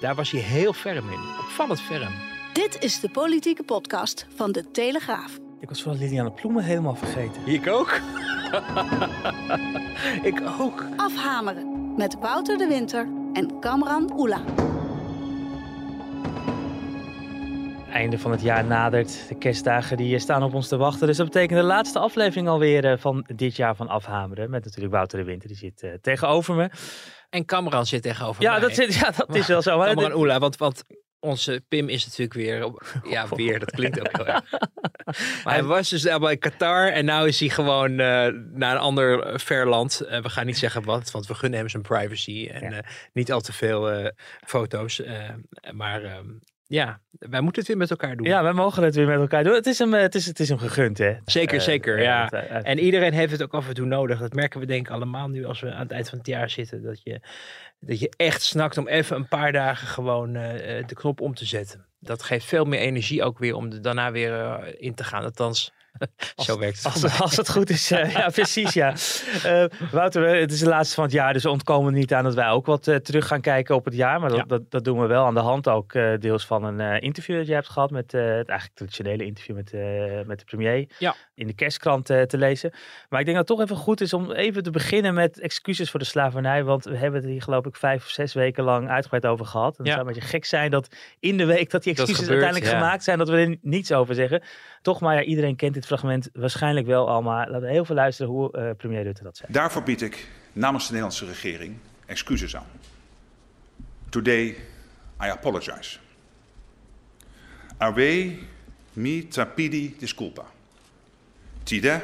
Daar was hij heel ferm in. Opvallend ferm. Dit is de politieke podcast van De Telegraaf. Ik was van Liliane Ploemen helemaal vergeten. Ik ook. ik ook. Afhameren met Wouter de Winter en Kamran Oela. Einde van het jaar nadert. De kerstdagen die staan op ons te wachten. Dus dat betekent de laatste aflevering alweer eh, van dit jaar van Afhameren. Met natuurlijk Wouter de Winter, die zit uh, tegenover me. En Cameron zit tegenover ja, mij. Dat zit, ja, dat is wel zo. Cameron Oela, want, want onze Pim is natuurlijk weer... Ja, weer, dat klinkt ook heel erg. Maar hij was dus bij Qatar en nu is hij gewoon uh, naar een ander ver land. Uh, we gaan niet zeggen wat, want we gunnen hem zijn privacy. En ja. uh, niet al te veel foto's. maar ehm, ja, wij moeten het weer met elkaar doen. Ja, wij mogen het weer met elkaar doen. Het is hem, het is, het is hem gegund, hè? Zeker, zeker, ja. En iedereen heeft het ook af en toe nodig. Dat merken we denk ik allemaal nu als we aan het eind van het jaar zitten. Dat je, dat je echt snakt om even een paar dagen gewoon de knop om te zetten. Dat geeft veel meer energie ook weer om er daarna weer in te gaan. Althans, zo werkt het. Als, als het goed is, uh, ja, precies, ja. Wouter, het is de laatste van het jaar, dus ontkomen niet aan dat wij ook wat terug gaan kijken op het jaar. Maar dat, ja. dat, dat, doen we wel aan de hand ook deels van een interview dat je hebt gehad met het eigenlijk traditionele interview met, met de premier. Ja. In de kerstkrant te lezen. Maar ik denk dat het toch even goed is om even te beginnen met excuses voor de slavernij. Want we hebben het hier geloof ik vijf of zes weken lang uitgebreid over gehad. En het zou een beetje gek zijn dat in de week dat die Dat excuses gebeurt, uiteindelijk gemaakt zijn, dat we er niets over zeggen. Toch, maar ja, iedereen kent dit fragment waarschijnlijk wel al. Maar laten we heel veel luisteren hoe eh, premier Rutte dat zei. Daarvoor bied ik namens de Nederlandse regering excuses aan. Today I apologize. Awe mi tapidi disculpa. Tide,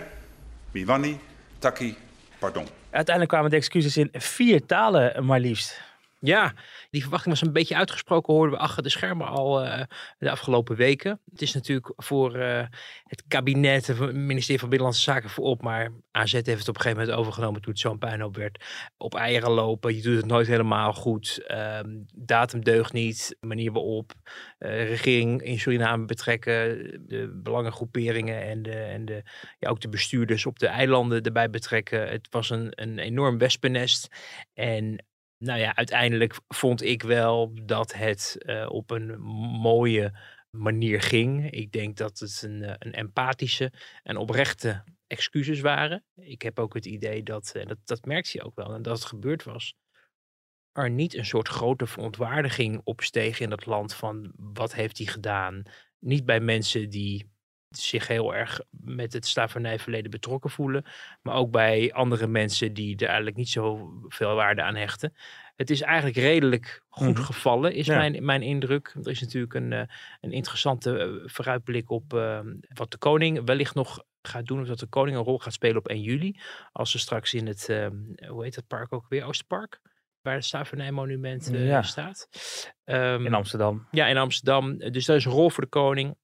miwani, taki, pardon. Uiteindelijk kwamen de excuses in vier talen maar liefst. Ja, die verwachting was een beetje uitgesproken, hoorden we achter de schermen al eh, de afgelopen weken. Het is natuurlijk voor eh, het kabinet, het ministerie van Binnenlandse Zaken voorop, maar AZ heeft het op een gegeven moment overgenomen toen het zo'n puinhoop werd. Op eieren lopen, je doet het nooit helemaal goed, ehm, datum deugt niet, manier waarop, eh, regering in Suriname betrekken, de belangengroeperingen en, de, en de, ja, ook de bestuurders op de eilanden erbij betrekken. Het was een, een enorm wespennest en nou ja, uiteindelijk vond ik wel dat het uh, op een mooie manier ging. Ik denk dat het een, uh, een empathische en oprechte excuses waren. Ik heb ook het idee dat, en dat, dat merkte je ook wel, en dat het gebeurd was, er niet een soort grote verontwaardiging opsteeg in dat land van wat heeft hij gedaan. Niet bij mensen die zich heel erg met het slavernijverleden betrokken voelen. Maar ook bij andere mensen die er eigenlijk niet zo veel waarde aan hechten. Het is eigenlijk redelijk goed Mhm. gevallen, is Ja. mijn, mijn indruk. Er is natuurlijk een, eh, een interessante eh, vooruitblik op eh, wat de koning wellicht nog gaat doen. Of dat de koning een rol gaat spelen op 1 juli. Als ze straks in het, hoe heet dat park ook weer? Oosterpark? Waar het slavernijmonument Ja. staat. Ehm, In Amsterdam. ja, in Amsterdam. Dus dat is een rol voor de koning.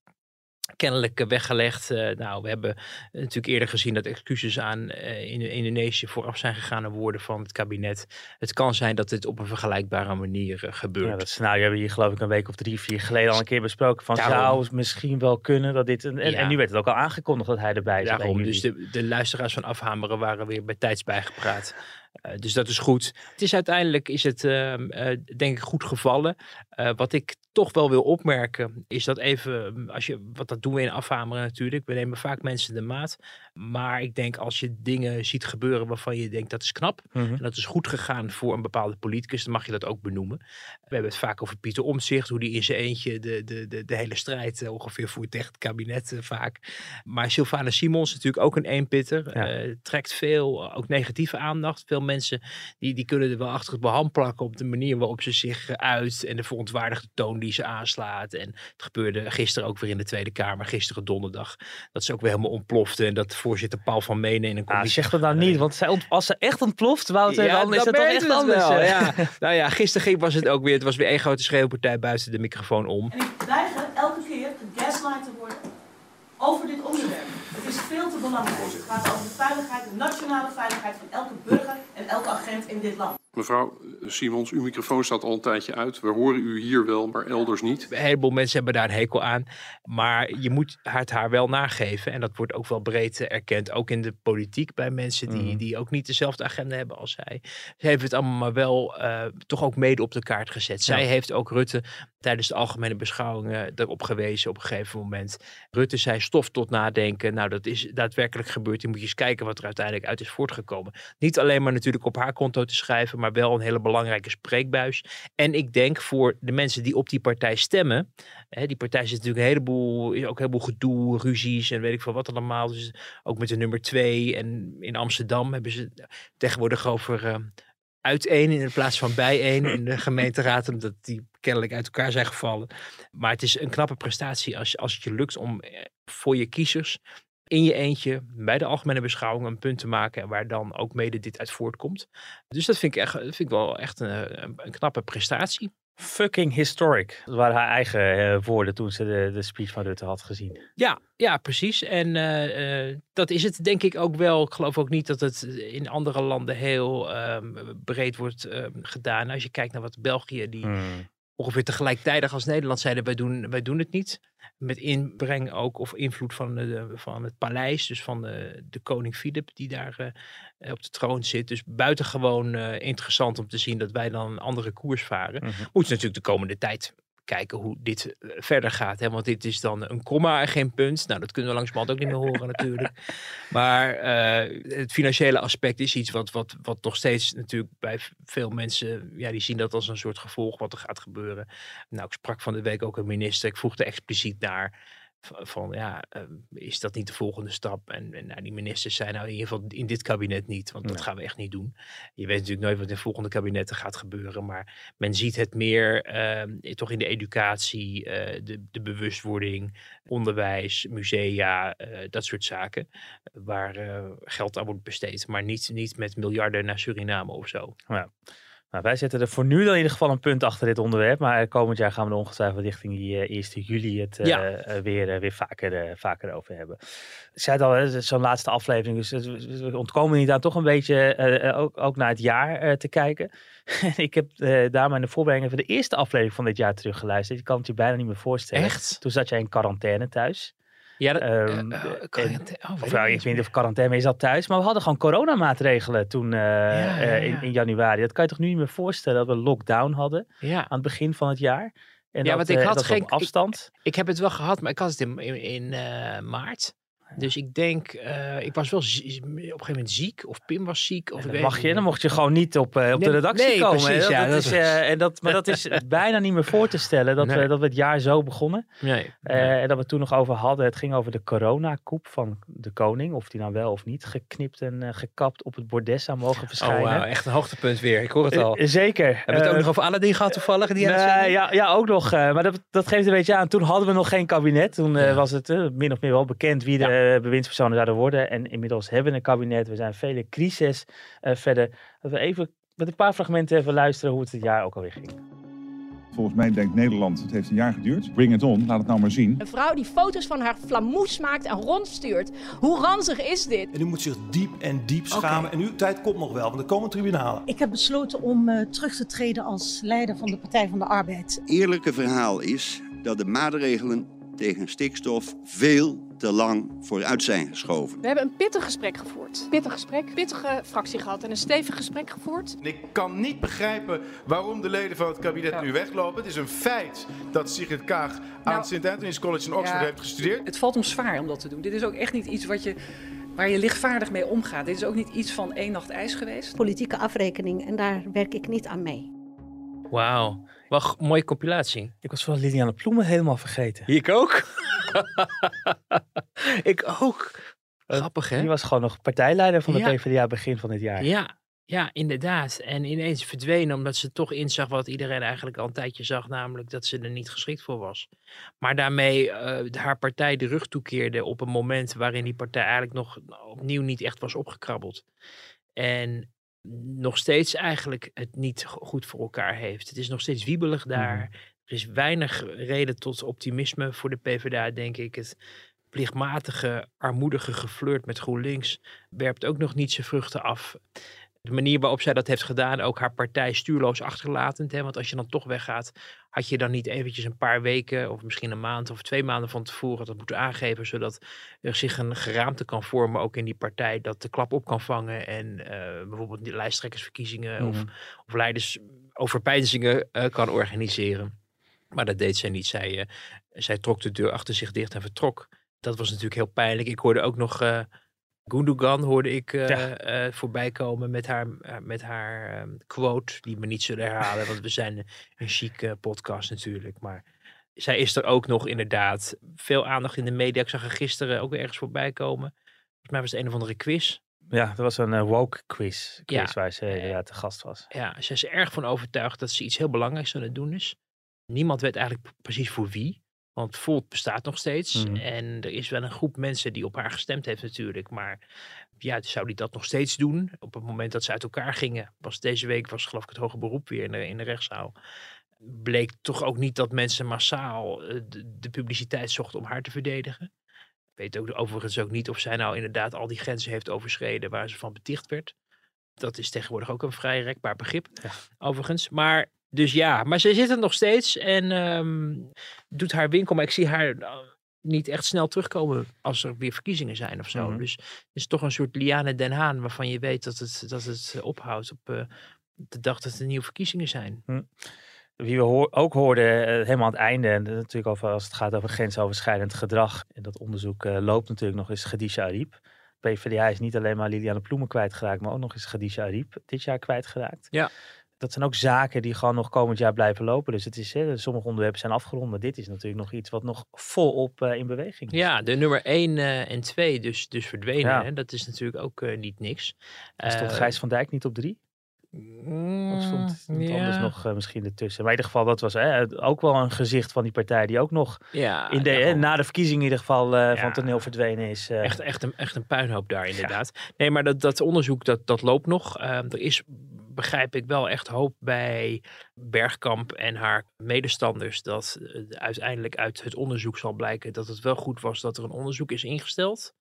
Kennelijk eh, weggelegd. Eh, nou, we hebben natuurlijk eerder gezien dat excuses aan eh, in Indonesië vooraf zijn gegaan aan woorden van het kabinet. Het kan zijn dat dit op een vergelijkbare manier eh, gebeurt. Ja, dat scenario hebben we hier geloof ik een week of drie, vier geleden al een keer besproken. Van Daarom. zou het misschien wel kunnen dat dit... En, en, Ja. en nu werd het ook al aangekondigd dat hij erbij is. op 1 Daarom, dus de, de luisteraars van Afhameren waren weer bij tijds bijgepraat. Eh, dus dat is goed. Het is uiteindelijk, is het ehm, eh, denk ik goed gevallen. Eh, wat ik toch wel wil opmerken, is dat even, als je, wat dat doen we in Afhameren natuurlijk. We nemen vaak mensen de maat. Maar ik denk als je dingen ziet gebeuren waarvan je denkt dat is knap. Mhm. En dat is goed gegaan voor een bepaalde politicus, dan mag je dat ook benoemen. We hebben het vaak over Pieter Omtzigt, hoe die in zijn eentje de, de, de, de hele strijd eh, ongeveer voert tegen het kabinet eh, vaak. Maar Sylvana Simons natuurlijk ook een eenpitter. Ja. eh, trekt veel, ook negatieve aandacht. Veel mensen die, die kunnen er wel achter het behand plakken op de manier waarop ze zich uit en de verontwaardigde toon die ze aanslaat. En het gebeurde gisteren ook weer in de Tweede Kamer, gisteren donderdag. Dat ze ook weer helemaal ontplofte. En dat voorzitter Paul van Menen in een Ah, commissie... zeg dat nou niet, want als ze echt ontploft, Wouter, dan is dat het toch echt het anders. wel, ja. Nou ja, gisteren ging- was het ook weer, het was weer één grote schreeuwpartij buiten de microfoon om. En ik weiger elke keer gaslight te worden over dit onderwerp. Het is veel te belangrijk. Het gaat over de veiligheid, de nationale veiligheid van elke burger en elke agent in dit land. Mevrouw Simons, uw microfoon staat al een tijdje uit. We horen u hier wel, maar elders niet. Een heleboel mensen hebben daar een hekel aan. Maar je moet het haar wel nageven. En dat wordt ook wel breed erkend. Ook in de politiek bij mensen die, Mhm. die ook niet dezelfde agenda hebben als zij. Ze heeft het allemaal maar wel eh, toch ook mede op de kaart gezet. Zij Ja. heeft ook Rutte tijdens de algemene beschouwingen erop gewezen op een gegeven moment. Rutte zei stof tot nadenken. Nou, dat is daadwerkelijk gebeurd. Je moet je eens kijken wat er uiteindelijk uit is voortgekomen. Niet alleen maar natuurlijk op haar konto te schrijven, maar wel een hele belangrijke spreekbuis. En ik denk voor de mensen die op die partij stemmen. Hè, die partij zit natuurlijk een heleboel, ook een heleboel gedoe, ruzies en weet ik veel wat allemaal. Dus ook met de nummer twee. En in Amsterdam hebben ze tegenwoordig over eh uiteen in plaats van bijeen in de gemeenteraad. Omdat die kennelijk uit elkaar zijn gevallen. Maar het is een knappe prestatie als, als het je lukt om eh, voor je kiezers in je eentje bij de algemene beschouwing een punt te maken. Waar dan ook mede dit uit voortkomt. Dus dat vind ik, echt, vind ik wel echt een, een, een knappe prestatie. Fucking historic. Dat waren haar eigen eh, woorden toen ze de, de speech van Rutte had gezien. Ja, ja, precies. En eh, eh, dat is het denk ik ook wel. Ik geloof ook niet dat het in andere landen heel ehm, breed wordt ehm, gedaan. Als je kijkt naar wat België, die ongeveer tegelijkertijd als Nederland zeiden, wij doen, wij doen het niet. Met inbreng ook of invloed van, de, van het paleis, dus van de, de koning Filip die daar eh, op de troon zit. Dus buitengewoon eh, interessant om te zien dat wij dan een andere koers varen. Mhm. Moeten natuurlijk de komende tijd kijken hoe dit eh, verder gaat. Hè? Want dit is dan een komma en geen punt. Nou, dat kunnen we langzamerhand ook niet meer horen natuurlijk. Maar eh, het financiële aspect is iets wat, wat, wat nog steeds natuurlijk bij veel mensen... Ja, die zien dat als een soort gevolg wat er gaat gebeuren. Nou, ik sprak van de week ook een minister. Ik vroeg er expliciet naar van, ja, eh, is dat niet de volgende stap? En, en nou, die ministers zijn nou in ieder geval in dit kabinet niet, want dat gaan we echt niet doen. Je weet natuurlijk nooit wat in volgende kabinetten gaat gebeuren, maar men ziet het meer eh, toch in de educatie, eh, de, de bewustwording, onderwijs, musea, eh, dat soort zaken, waar geld aan wordt besteed, maar niet, niet met miljarden naar Suriname of zo. Nou, wij zetten er voor nu dan in ieder geval een punt achter dit onderwerp. Maar komend jaar gaan we er ongetwijfeld richting die eh, 1 juli het eh, Ja. eh, weer, eh, weer vaker, eh, vaker over hebben. Ik zei het al, zo'n laatste aflevering. Dus we ontkomen niet aan toch een beetje eh, eh, ook, ook naar het jaar eh, te kijken. ik heb eh daarom in de voorbereiding even de eerste aflevering van dit jaar teruggeluisterd. Je kan het je bijna niet meer voorstellen. Echt? Toen zat jij in quarantaine thuis. Ja, dat, Ehm, eh, quarantaine- oh, weet Of ik weet niet of quarantaine, je zat thuis. Maar we hadden gewoon coronamaatregelen toen eh, ja, eh, in, ja. in januari. Dat kan je toch nu niet meer voorstellen dat we lockdown hadden Ja. aan het begin van het jaar. En Ja, dat, want ik had dat geen- op afstand. Ik heb het wel gehad, maar ik had het in, in, in, eh, maart. Dus ik denk, eh, ik was wel op een gegeven moment ziek. Of Pim was ziek. Of ik mag je, dan mocht je gewoon niet op, eh, op de redactie nee, komen. precies, ja, dat is, eh, en dat, maar dat is bijna niet meer voor te stellen dat, Nee. we, dat we het jaar zo begonnen. Nee. En dat we het toen nog over hadden. Het ging over de coronakoep van de koning. Of die nou wel of niet geknipt en gekapt op het bordes zou mogen Oh, verschijnen. wauw, echt een hoogtepunt weer. Ik hoor het al. Zeker. Hebben we het ook nog over Aladdin gehad toevallig? Die Nee, uitzending? ja, ja, ook nog. maar dat, dat geeft een beetje aan. Toen hadden we nog geen kabinet. Toen Ja. was het min of meer wel bekend wie de bewindspersonen zouden worden. En inmiddels hebben we een kabinet. We zijn vele crises eh, verder. Dat we even met een paar fragmenten even luisteren hoe het het jaar ook alweer ging. Volgens mij denkt Nederland, het heeft een jaar geduurd. Bring it on, laat het nou maar zien. Een vrouw die foto's van haar flamoes maakt en rondstuurt. Hoe ranzig is dit? En u moet zich diep en diep schamen. En uw tijd komt nog wel, want er komen tribunalen. Ik heb besloten om eh, terug te treden als leider van de Partij van de Arbeid. Het eerlijke verhaal is dat de maatregelen tegen stikstof veel te lang vooruit zijn geschoven. We hebben een pittig gesprek gevoerd. Pittig gesprek, pittige fractie gehad en een stevig gesprek gevoerd. Ik kan niet begrijpen waarom de leden van het kabinet nu weglopen. Het is een feit dat Sigrid Kaag aan Nou, het St. Anthony's College in Oxford ja. heeft gestudeerd. Het valt hem zwaar om dat te doen. Dit is ook echt niet iets wat je, waar je lichtvaardig mee omgaat. Dit is ook niet iets van één nacht ijs geweest. Politieke afrekening en daar werk ik niet aan mee. Wauw. G- mooie compilatie. Ik was wel Liliane Ploemen helemaal vergeten. Ik ook. ik ook. Grappig, hè? Die was gewoon nog partijleider van de Ja. PvdA begin van dit jaar. Ja, Ja, inderdaad. En ineens verdwenen omdat ze toch inzag wat iedereen eigenlijk al een tijdje zag, namelijk dat ze er niet geschikt voor was. Maar daarmee uh, haar partij de rug toekeerde op een moment waarin die partij eigenlijk nog opnieuw niet echt was opgekrabbeld. En nog steeds eigenlijk het niet goed voor elkaar heeft. Het is nog steeds wiebelig daar. Mhm. Er is weinig reden tot optimisme voor de PvdA, denk ik. Het plichtmatige, armoedige geflirt met GroenLinks werpt ook nog niet zijn vruchten af de manier waarop zij dat heeft gedaan, ook haar partij stuurloos achterlatend. Hè? Want als je dan toch weggaat, had je dan niet eventjes een paar weken of misschien een maand of twee maanden van tevoren dat moeten aangeven, zodat er zich een geraamte kan vormen, ook in die partij, dat de klap op kan vangen en uh, bijvoorbeeld die lijsttrekkersverkiezingen of, mhm. of leidersoverpeinzingen uh, kan organiseren. Maar dat deed zij niet. Zij, uh, zij trok de deur achter zich dicht en vertrok. Dat was natuurlijk heel pijnlijk. Ik hoorde ook nog Gundogan hoorde ik uh, voorbij komen met haar, uh, met haar ehm, quote, die we niet zullen herhalen, want we zijn een chic podcast natuurlijk. Maar zij is er ook nog inderdaad. Veel aandacht in de media. Ik zag haar gisteren ook ergens voorbij komen. Volgens mij was het een of andere quiz. Ja, dat was een woke quiz, quiz ja. waar ze ja, te gast was. Ja, ze is er erg van overtuigd dat ze iets heel belangrijks aan het doen is. Niemand weet eigenlijk precies voor wie. Want Volt bestaat nog steeds. Mhm. En er is wel een groep mensen die op haar gestemd heeft natuurlijk. Maar ja, zou die dat nog steeds doen? Op het moment dat ze uit elkaar gingen. Was deze week was geloof ik het hoge beroep weer in de, in de rechtszaal. Bleek toch ook niet dat mensen massaal eh, de, publiciteit zochten om haar te verdedigen. Ik weet ook overigens ook niet of zij nou inderdaad al die grenzen heeft overschreden waar ze van beticht werd. Dat is tegenwoordig ook een vrij rekbaar begrip, overigens. Maar dus ja, maar ze zit er nog steeds en ehm, doet haar winkel. Maar ik zie haar uh, niet echt snel terugkomen als er weer verkiezingen zijn of zo. Mhm. Dus het is toch een soort Liane Den Haan waarvan je weet dat het, dat het eh, ophoudt op uh, de dag dat er nieuwe verkiezingen zijn. Mhm. Wie we hoor, ook hoorden helemaal aan het einde, en natuurlijk over, als het gaat over grensoverschrijdend gedrag. En dat onderzoek loopt natuurlijk nog eens Khadija Ariep. PvdA is niet alleen maar Liliane Ploemen kwijtgeraakt, maar ook nog eens Khadija Ariep dit jaar kwijtgeraakt. Ja dat zijn ook zaken die gewoon nog komend jaar blijven lopen. Dus het is, hè, sommige onderwerpen zijn afgerond. Maar dit is natuurlijk nog iets wat nog volop uh, in beweging is. Ja, de nummer 1 uh, eh, en 2 dus, dus verdwenen. Hè? Dat is natuurlijk ook uh, niet niks. Uh, stond Gijs van Dijk niet op 3? Mm, of stond ja. anders nog misschien ertussen? Maar in ieder geval, dat was ook wel een gezicht van die partij die ook nog ja, in de, na de verkiezing in ieder geval uh, van toneel verdwenen is. Echt, echt, een, echt een puinhoop daar inderdaad. Nee, maar dat, dat onderzoek dat, dat loopt nog. Ehm, er is begrijp ik wel echt hoop bij Bergkamp en haar medestanders dat uiteindelijk uit het onderzoek zal blijken dat het wel goed was dat er een onderzoek is ingesteld.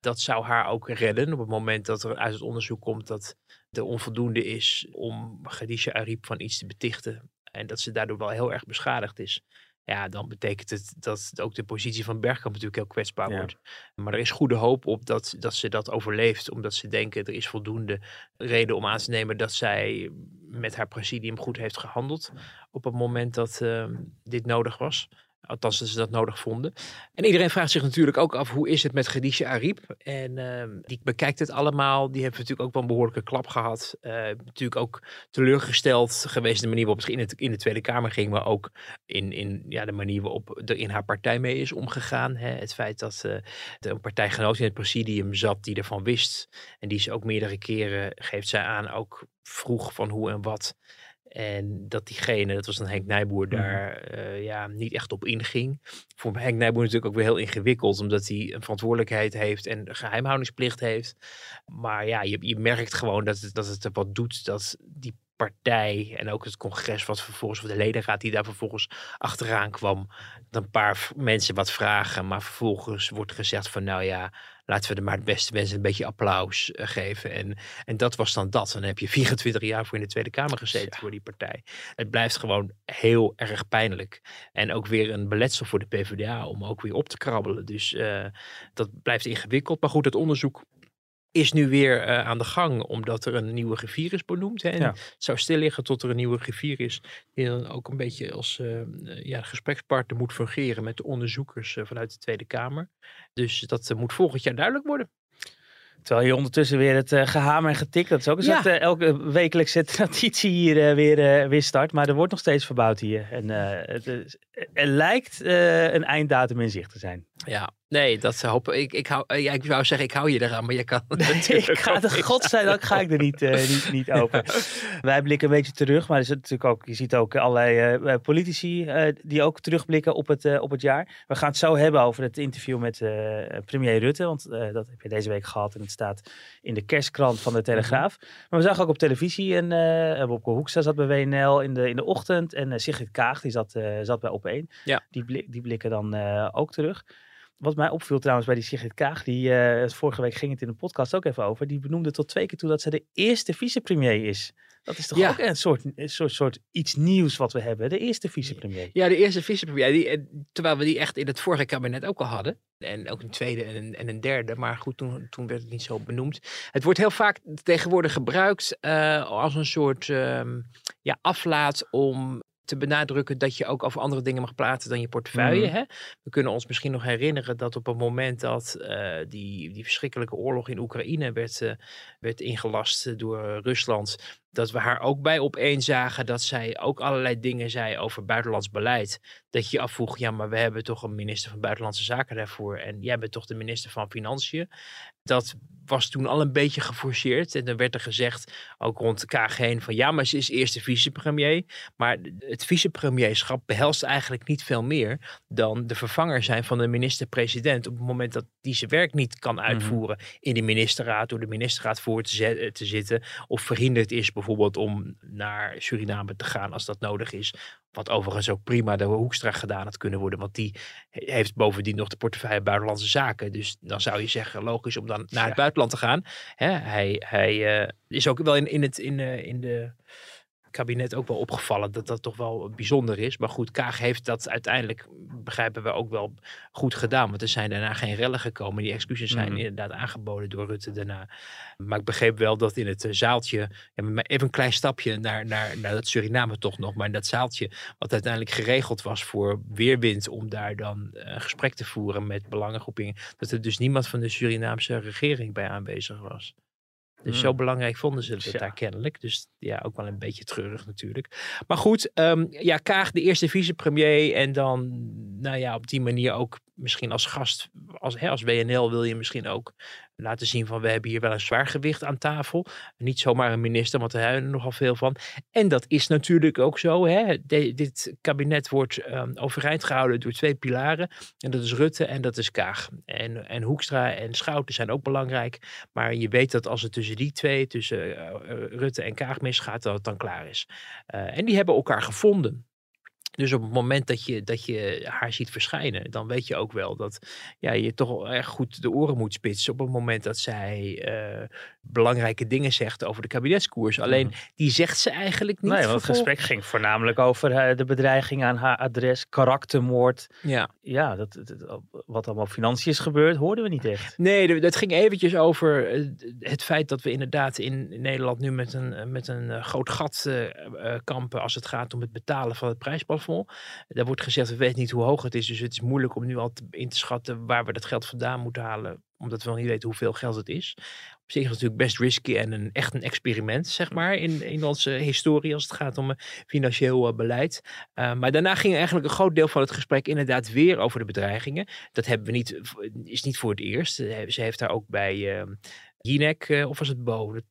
Dat zou haar ook redden op het moment dat er uit het onderzoek komt dat er onvoldoende is om Khadija Ariep van iets te betichten. En dat ze daardoor wel heel erg beschadigd is. Ja, dan betekent het dat ook de positie van Bergkamp natuurlijk heel kwetsbaar wordt. Maar er is goede hoop op dat, dat ze dat overleeft. Omdat ze denken er is voldoende reden om aan te nemen dat zij met haar presidium goed heeft gehandeld. Op het moment dat uh, dit nodig was. Althans, dat ze dat nodig vonden. En iedereen vraagt zich natuurlijk ook af, hoe is het met Khadija Ariep? En uh, die bekijkt het allemaal. Die heeft natuurlijk ook wel een behoorlijke klap gehad. Uh, natuurlijk ook teleurgesteld geweest de manier waarop ze in, het, in de Tweede Kamer ging. Maar ook in, in ja, de manier waarop er in haar partij mee is omgegaan. Hè? Het feit dat uh, een partijgenoot in het presidium zat die ervan wist. En die ze ook meerdere keren, geeft zij aan, ook vroeg van hoe en wat. En dat diegene, dat was dan Henk Nijboer, mhm. daar uh, ja, niet echt op inging. Voor Henk Nijboer natuurlijk ook weer heel ingewikkeld, omdat hij een verantwoordelijkheid heeft en een geheimhoudingsplicht heeft. Maar ja, je, je merkt gewoon dat het, dat het er wat doet dat die partij en ook het congres wat vervolgens, of de ledenraad die daar vervolgens achteraan kwam, dat een paar mensen wat vragen, maar vervolgens wordt gezegd van nou ja, laten we er maar het beste mensen een beetje applaus uh, geven. En, en dat was dan dat. En dan heb je 24 jaar voor in de Tweede Kamer gezeten voor die partij. Het blijft gewoon heel erg pijnlijk. En ook weer een beletsel voor de PvdA om ook weer op te krabbelen. Dus uh, dat blijft ingewikkeld. Maar goed, het onderzoek is nu weer uh, aan de gang, omdat er een nieuwe griffier is benoemd. Hè? En ja. Het zou stil liggen tot er een nieuwe griffier is, die dan ook een beetje als uh, ja, gesprekspartner moet fungeren met de onderzoekers uh, vanuit de Tweede Kamer. Dus dat moet volgend jaar duidelijk worden. Terwijl je ondertussen weer het uh, gehamer en getik, dat is ook een ja. soort elke wekelijkse traditie hier weer, weer start. Maar er wordt nog steeds verbouwd hier. En het, is, er lijkt een einddatum in zicht te zijn. Ja, Nee, dat hoop ik. Ik, hou, ja, ik zou zeggen, ik hou je eraan, maar je kan. ik ga de godzijdank ga ik er niet, uh, niet, niet open. Wij blikken een beetje terug, maar er is natuurlijk ook, je ziet ook allerlei uh, politici die ook terugblikken op het, op het jaar. We gaan het zo hebben over het interview met premier Rutte, want dat heb je deze week gehad en het staat in de kerstkrant van de Telegraaf. Maar we zagen ook op televisie en Bobke Hoekstra zat bij WNL in de, in de ochtend en Sigrid Kaag die zat, zat bij Op1. Ja. Die, blik, die blikken dan ook terug. Wat mij opviel trouwens bij die Sigrid Kaag, die uh, vorige week ging het in de podcast ook even over, die benoemde tot twee keer toe dat ze de eerste vicepremier is. Dat is toch Ja. ook een soort, een soort, soort iets nieuws wat we hebben, de eerste vicepremier. Ja, de eerste vicepremier. Die, eh, terwijl we die echt in het vorige kabinet ook al hadden. En ook een tweede en een, en een derde. Maar goed, toen, toen werd het niet zo benoemd. Het wordt heel vaak tegenwoordig gebruikt eh, als een soort ehm, ja, aflaat om te benadrukken dat je ook over andere dingen mag praten dan je portefeuille. Mhm. Hè? We kunnen ons misschien nog herinneren dat op het moment dat eh, die, die verschrikkelijke oorlog in Oekraïne werd, eh, werd ingelast door Rusland, dat we haar ook bij opeen zagen dat zij ook allerlei dingen zei over buitenlands beleid. Dat je je afvroeg, ja, maar we hebben toch een minister van Buitenlandse Zaken daarvoor. En jij bent toch de minister van Financiën. Dat was toen al een beetje geforceerd. En dan werd er gezegd, ook rond de KG heen, van ja, maar ze is eerste vicepremier. Maar het vicepremierschap behelst eigenlijk niet veel meer dan de vervanger zijn van de minister-president. Op het moment dat die zijn werk niet kan uitvoeren in de ministerraad, door de ministerraad voor te, te zitten. Of verhinderd is bijvoorbeeld om naar Suriname te gaan als dat nodig is. Wat overigens ook prima door Hoekstra gedaan had kunnen worden. Want die heeft bovendien nog de portefeuille Buitenlandse Zaken. Dus dan zou je zeggen, logisch om dan naar het buitenland te gaan. Hè, hij hij eh, is ook wel in, in, het, in, eh, in de kabinet ook wel opgevallen dat dat toch wel bijzonder is. Maar goed, Kaag heeft dat uiteindelijk, begrijpen we, ook wel goed gedaan. Want er zijn daarna geen rellen gekomen. Die excuses zijn Mhm. inderdaad aangeboden door Rutte daarna. Maar ik begreep wel dat in het eh, zaaltje, even een klein stapje naar, naar, naar dat Suriname toch nog, maar in dat zaaltje, wat uiteindelijk geregeld was voor Weerwind om daar dan eh, een gesprek te voeren met belangengroepingen, dat er dus niemand van de Surinaamse regering bij aanwezig was. Dus Hmm. zo belangrijk vonden ze het Tja. daar kennelijk. Dus ja, ook wel een beetje treurig natuurlijk. Maar goed, ehm, ja, Kaag de eerste vicepremier en dan, nou ja, op die manier ook misschien als gast, als, hè, als WNL wil je misschien ook laten zien van we hebben hier wel een zwaargewicht aan tafel. Niet zomaar een minister, want daar hebben we er nogal veel van. En dat is natuurlijk ook zo. Hè? Dit kabinet wordt ehm, overeind gehouden door twee pilaren. En dat is Rutte en dat is Kaag. En, en Hoekstra en Schouten zijn ook belangrijk. Maar je weet dat als het tussen die twee, tussen eh, eh, Rutte en Kaag misgaat, dat het dan klaar is. Eh, en die hebben elkaar gevonden. Dus op het moment dat je, dat je haar ziet verschijnen, dan weet je ook wel dat ja, je toch erg goed de oren moet spitsen. Op het moment dat zij eh, belangrijke dingen zegt over de kabinetskoers. Alleen die zegt ze eigenlijk niet. Nee, want het gesprek ging voornamelijk over eh, de bedreiging aan haar adres, karaktermoord. Ja. Ja, dat, dat- wat allemaal financiën is gebeurd, hoorden we niet echt. Nee, dat ging eventjes over eh, het feit dat we inderdaad in Nederland nu met een, met een groot gat kampen als het gaat om het betalen van het Daar wordt gezegd, we weten niet hoe hoog het is, dus het is moeilijk om nu al te, in te schatten waar we dat geld vandaan moeten halen, omdat we nog niet weten hoeveel geld het is. Op zich is het natuurlijk best risky en een, echt een experiment, zeg maar, in, in onze historie als het gaat om eh, financieel eh, beleid. Uh, maar daarna ging eigenlijk een groot deel van het gesprek inderdaad weer over de bedreigingen. Dat hebben we niet, is niet voor het eerst. Eh, Ze heeft daar ook bij uh, Jinek, uh, of was het Bo? Dat,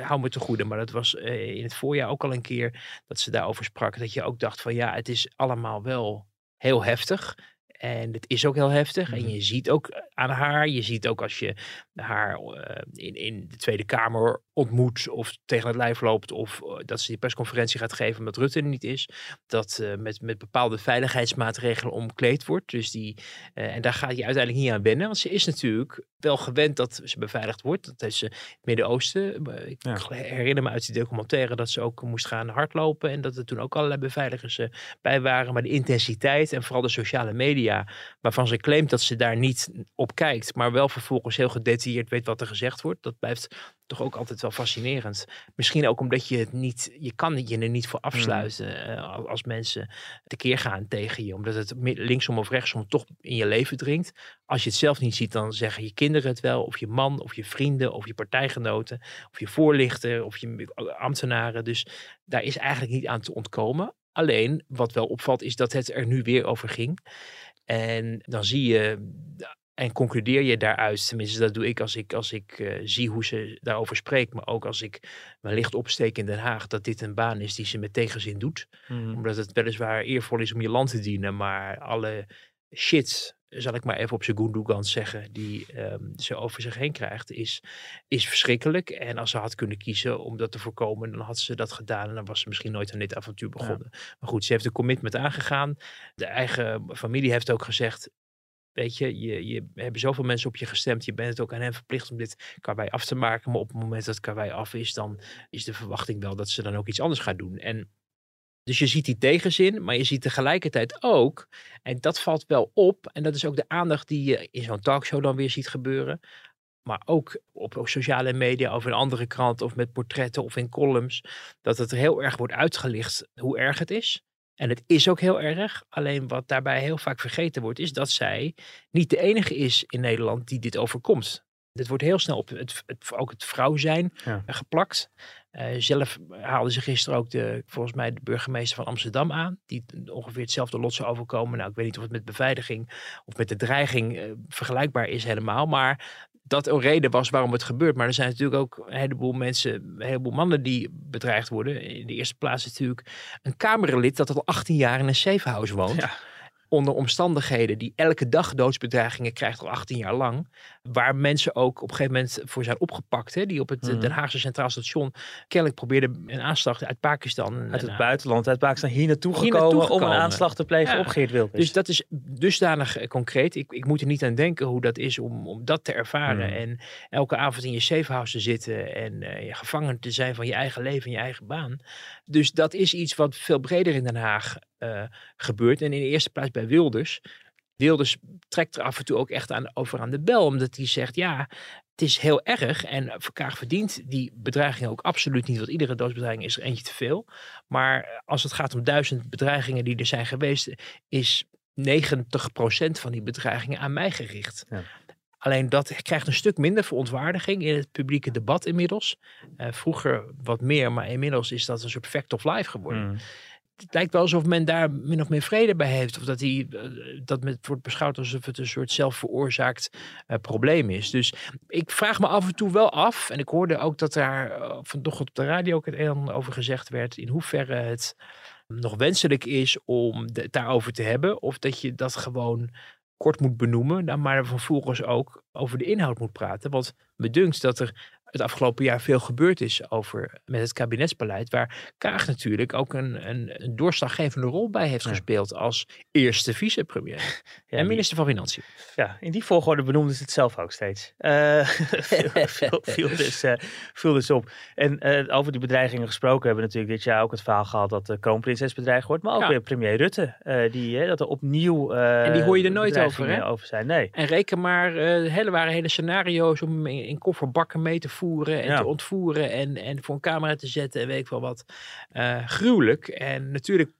hou me te goede, maar dat was uh, in het voorjaar ook al een keer dat ze daarover sprak. Dat je ook dacht van ja, het is allemaal wel heel heftig. En het is ook heel heftig. En je ziet ook aan haar, je ziet ook als je haar uh, in, in de Tweede Kamer ontmoet of tegen het lijf loopt of uh, dat ze die persconferentie gaat geven omdat Rutte er niet is, dat uh, met, met bepaalde veiligheidsmaatregelen omkleed wordt. Dus die, en daar gaat je uiteindelijk niet aan wennen, want ze is natuurlijk wel gewend dat ze beveiligd wordt. Dat heeft ze Midden-Oosten. Ik ja. herinner me uit die documentaire dat ze ook moest gaan hardlopen en dat er toen ook allerlei beveiligers bij waren. Maar de intensiteit en vooral de sociale media, waarvan ze claimt dat ze daar niet op kijkt, maar wel vervolgens heel gedetailleerd weet wat er gezegd wordt. Dat blijft toch ook altijd wel fascinerend. Misschien ook omdat je het niet, je kan je er niet voor afsluiten mm. uh, als mensen tekeer gaan tegen je. Omdat het linksom of rechtsom toch in je leven dringt. Als je het zelf niet ziet, dan zeggen je kinderen het wel. Of je man, of je vrienden, of je partijgenoten. Of je voorlichter, of je ambtenaren. Dus daar is eigenlijk niet aan te ontkomen. Alleen, wat wel opvalt, is dat het er nu weer over ging. En dan zie je En concludeer je daaruit, tenminste dat doe ik als ik, als ik uh, zie hoe ze daarover spreekt, maar ook als ik mijn licht opsteek in Den Haag, dat dit een baan is die ze met tegenzin doet. Mhm. Omdat het weliswaar eervol is om je land te dienen, maar alle shit, zal ik maar even op zijn Gundogan zeggen, die ehm, ze over zich heen krijgt, is, is verschrikkelijk. En als ze had kunnen kiezen om dat te voorkomen, dan had ze dat gedaan en dan was ze misschien nooit aan dit avontuur begonnen. Maar goed, ze heeft een commitment aangegaan. De eigen familie heeft ook gezegd, Weet je, je, je hebben zoveel mensen op je gestemd. Je bent het ook aan hen verplicht om dit karwei af te maken. Maar op het moment dat karwei af is, dan is de verwachting wel dat ze dan ook iets anders gaat doen. En dus je ziet die tegenzin, maar je ziet tegelijkertijd ook, en dat valt wel op, en dat is ook de aandacht die je in zo'n talkshow dan weer ziet gebeuren, maar ook op sociale media of in andere kranten of met portretten of in columns, dat het heel erg wordt uitgelicht hoe erg het is. En het is ook heel erg. Alleen wat daarbij heel vaak vergeten wordt, is dat zij niet de enige is in Nederland die dit overkomt. Dit wordt heel snel op het, het ook het vrouw zijn Ja. geplakt. Eh, zelf haalde ze gisteren ook de, volgens mij de burgemeester van Amsterdam aan. Die ongeveer hetzelfde lot zou overkomen. Nou, ik weet niet of het met beveiliging of met de dreiging eh, vergelijkbaar is helemaal. Maar dat een reden was waarom het gebeurt. Maar er zijn natuurlijk ook een heleboel mensen, een heleboel mannen die bedreigd worden. In de eerste plaats natuurlijk een Kamerlid dat al 18 jaar in een safehouse woont. Onder omstandigheden die elke dag doodsbedreigingen krijgt al 18 jaar lang. Waar mensen ook op een gegeven moment voor zijn opgepakt. Hè, die op het eh, Mhm. Den Haagse Centraal Station kennelijk probeerden een aanslag uit Pakistan. Uit het Nou, buitenland, uit Pakistan, hier naartoe hier gekomen naartoe om een aanslag te plegen Ja. op Geert Wilders. Dus dat is dusdanig eh, concreet. Ik, ik moet er niet aan denken hoe dat is om, om dat te ervaren. Hmm. En elke avond in je safehouse te zitten en eh, je gevangen te zijn van je eigen leven en je eigen baan. Dus dat is iets wat veel breder in Den Haag eh, gebeurt. En in de eerste plaats bij Wilders. Wilders trekt er af en toe ook echt aan, over aan de bel, omdat hij zegt: ja, het is heel erg. En Kaag verdient die bedreiging ook absoluut niet, want iedere doodsbedreiging is er eentje te veel. Maar als het gaat om duizend bedreigingen die er zijn geweest, is 90% van die bedreigingen aan mij gericht. Ja. Alleen dat krijgt een stuk minder verontwaardiging in het publieke debat inmiddels. Eh, vroeger wat meer, maar inmiddels is dat een soort fact of life geworden. Hmm. Het lijkt wel alsof men daar min of meer vrede bij heeft. Of dat, die, eh, dat het wordt beschouwd alsof het een soort zelfveroorzaakt eh, probleem is. Dus ik vraag me af en toe wel af. En ik hoorde ook dat daar uh, op de radio ook het een en ander over gezegd werd. In hoeverre het nog wenselijk is om de- het daarover te hebben. Of dat je dat gewoon kort moet benoemen. Maar vervolgens ook over de inhoud moet praten. Want me dunkt dat er het afgelopen jaar veel gebeurd is over met het kabinetsbeleid. Waar Kaag natuurlijk ook een, een, een doorslaggevende rol bij heeft gespeeld als eerste vicepremier. en minister van Financiën. Ja, in die volgorde benoemde ze het zelf ook steeds. Eh, viel, dus, viel op. En eh, over die bedreigingen gesproken hebben we natuurlijk dit jaar ook het verhaal gehad dat de kroonprinses bedreigd wordt. Maar ook Ja. weer premier Rutte, die, dat er opnieuw En die hoor je er nooit over, hè? over zijn. Nee. En reken maar, hele waren hele scenario's om in, in kofferbakken mee te voeren en Ja. te ontvoeren en, en voor een camera te zetten en weet ik wel wat. Eh, gruwelijk. En natuurlijk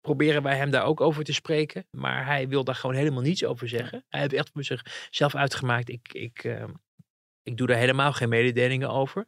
proberen wij hem daar ook over te spreken, maar hij wil daar gewoon helemaal niets over zeggen. Hij heeft echt voor zichzelf uitgemaakt, ik, ik, eh, ik doe daar helemaal geen mededelingen over.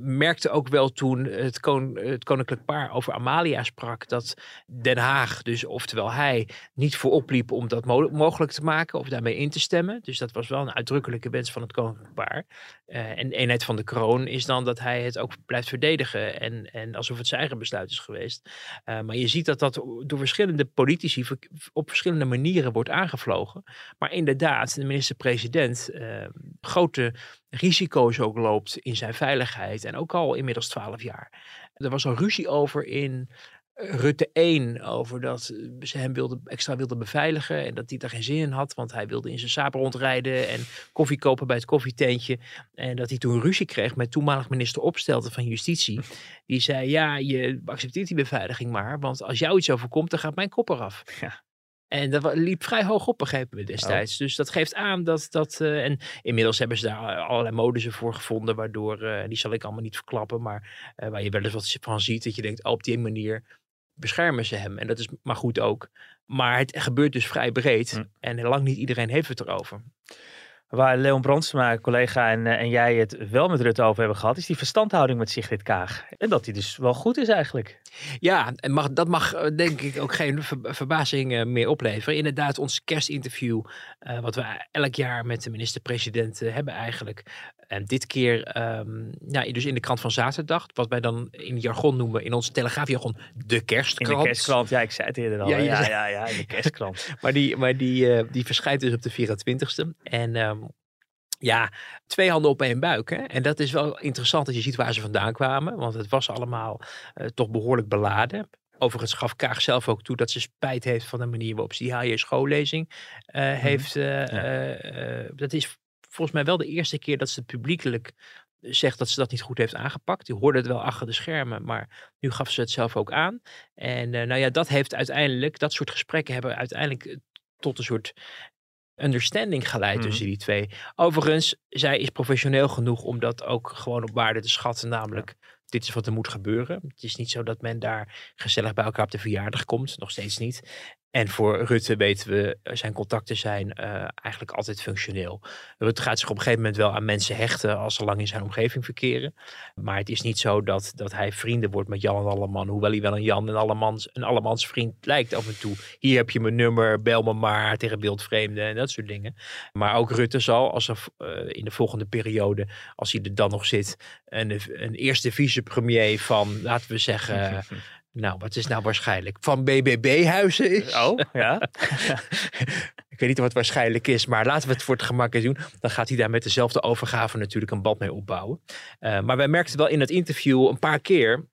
Merkte ook wel toen het, kon, het koninklijk paar over Amalia sprak, dat Den Haag, dus oftewel hij, niet voor opliep om dat mo- mogelijk te maken of daarmee in te stemmen. Dus dat was wel een uitdrukkelijke wens van het koninklijk paar. Eh, en de eenheid van de kroon is dan dat hij het ook blijft verdedigen en, en alsof het zijn eigen besluit is geweest. Eh, maar je ziet dat dat door verschillende politici op verschillende manieren wordt aangevlogen. Maar inderdaad, de minister-president eh, grote risico's ook loopt in zijn veiligheid. En ook al inmiddels twaalf jaar. Er was al ruzie over in eh, Rutte 1 over dat eh, ze hem wilde, extra wilden beveiligen en dat hij daar geen zin in had, want hij wilde in zijn saap rondrijden en koffie kopen bij het koffietentje. En dat hij toen ruzie kreeg met toenmalig minister Opstelten van Justitie. Die zei, ja, je accepteert die beveiliging maar, want als jou iets overkomt, dan gaat mijn kop eraf. En dat liep vrij hoog op, begrepen we destijds. Dus dat geeft aan dat dat. eh, en inmiddels hebben ze daar allerlei modussen voor gevonden, waardoor. eh, die zal ik allemaal niet verklappen, maar eh, waar je wel eens wat van ziet, dat je denkt, oh, op die manier beschermen ze hem. En dat is maar goed ook. Maar het gebeurt dus vrij breed. En lang niet iedereen heeft het erover. Waar Leon Brandsma, collega en, eh, en jij het wel met Rutte over hebben gehad, is die verstandhouding met Sigrid Kaag. En dat die dus wel goed is eigenlijk. Ja, en mag, dat mag eh, denk ik ook geen verbazing uh, meer opleveren. Inderdaad, ons kerstinterview, uh, wat we elk jaar met de minister-president hebben eigenlijk. En dit keer, um, ja, dus in de krant van zaterdag, wat wij dan in jargon noemen, in onze telegraafjargon, de kerstkrant. In de kerstkrant, ja, ik zei het eerder al. Ja, ja, ja, ja, in de kerstkrant. maar die, maar die, die verschijnt dus op de 24ste. En um, ja, twee handen op één buik. Hè? En dat is wel interessant als je ziet waar ze vandaan kwamen. Want het was allemaal uh, toch behoorlijk beladen. Overigens gaf Kaag zelf ook toe dat ze spijt heeft van de manier waarop ze die HJ schoollezing uh, mm -hmm. heeft. Ja. dat is volgens mij wel de eerste keer dat ze publiekelijk zegt dat ze dat niet goed heeft aangepakt. Die hoorde het wel achter de schermen, maar nu gaf ze het zelf ook aan. En nou ja, dat heeft uiteindelijk, dat soort gesprekken hebben uiteindelijk tot een soort understanding geleid mm. tussen die twee. Overigens, zij is professioneel genoeg om dat ook gewoon op waarde te schatten. Namelijk, dit is wat er moet gebeuren. Het is niet zo dat men daar gezellig bij elkaar op de verjaardag komt. Nog steeds niet. En voor Rutte weten we, eh, zijn contacten zijn uh, eigenlijk altijd functioneel. Rutte gaat zich op een gegeven moment wel aan mensen hechten als ze lang in zijn omgeving verkeren. Maar het is niet zo dat, dat hij vrienden wordt met Jan en Alleman. Hoewel hij wel een Jan en Allemans, een Allemans vriend lijkt af en toe. Hier heb je mijn nummer, bel me maar tegen beeldvreemden en dat soort dingen. Maar ook Rutte zal, als er uh, in de volgende periode, als hij er dan nog zit, een, een eerste vicepremier van, laten we zeggen... Nou, wat is nou waarschijnlijk? Van BBB-huizen is. Oh, ja. ik weet niet wat waarschijnlijk is, maar laten we het voor het gemak eens doen. Dan gaat hij daar met dezelfde overgave natuurlijk een bad mee opbouwen. Uh, maar wij merkten wel in het interview een paar keer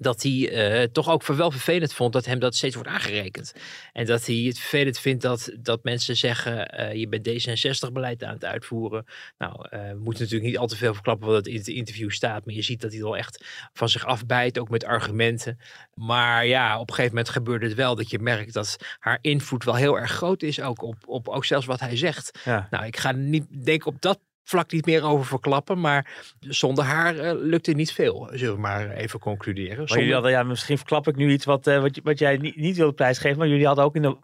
dat hij uh, toch ook wel vervelend vond dat hem dat steeds wordt aangerekend. En dat hij het vervelend vindt dat, dat mensen zeggen, uh, je bent D66-beleid aan het uitvoeren. Nou, uh, we moeten natuurlijk niet al te veel verklappen wat in het interview staat, maar je ziet dat hij wel echt van zich afbijt, ook met argumenten. Maar ja, op een gegeven moment gebeurde het wel dat je merkt dat haar invloed wel heel erg groot is, ook op, op ook zelfs wat hij zegt. Ja. Nou, ik ga niet denk op dat vlak niet meer over verklappen. Maar zonder haar uh, lukte niet veel, zullen we maar even concluderen. Maar jullie hadden, ja, misschien verklap ik nu iets wat, uh, wat, wat jij niet, niet wilde prijsgeven. Maar jullie hadden ook in de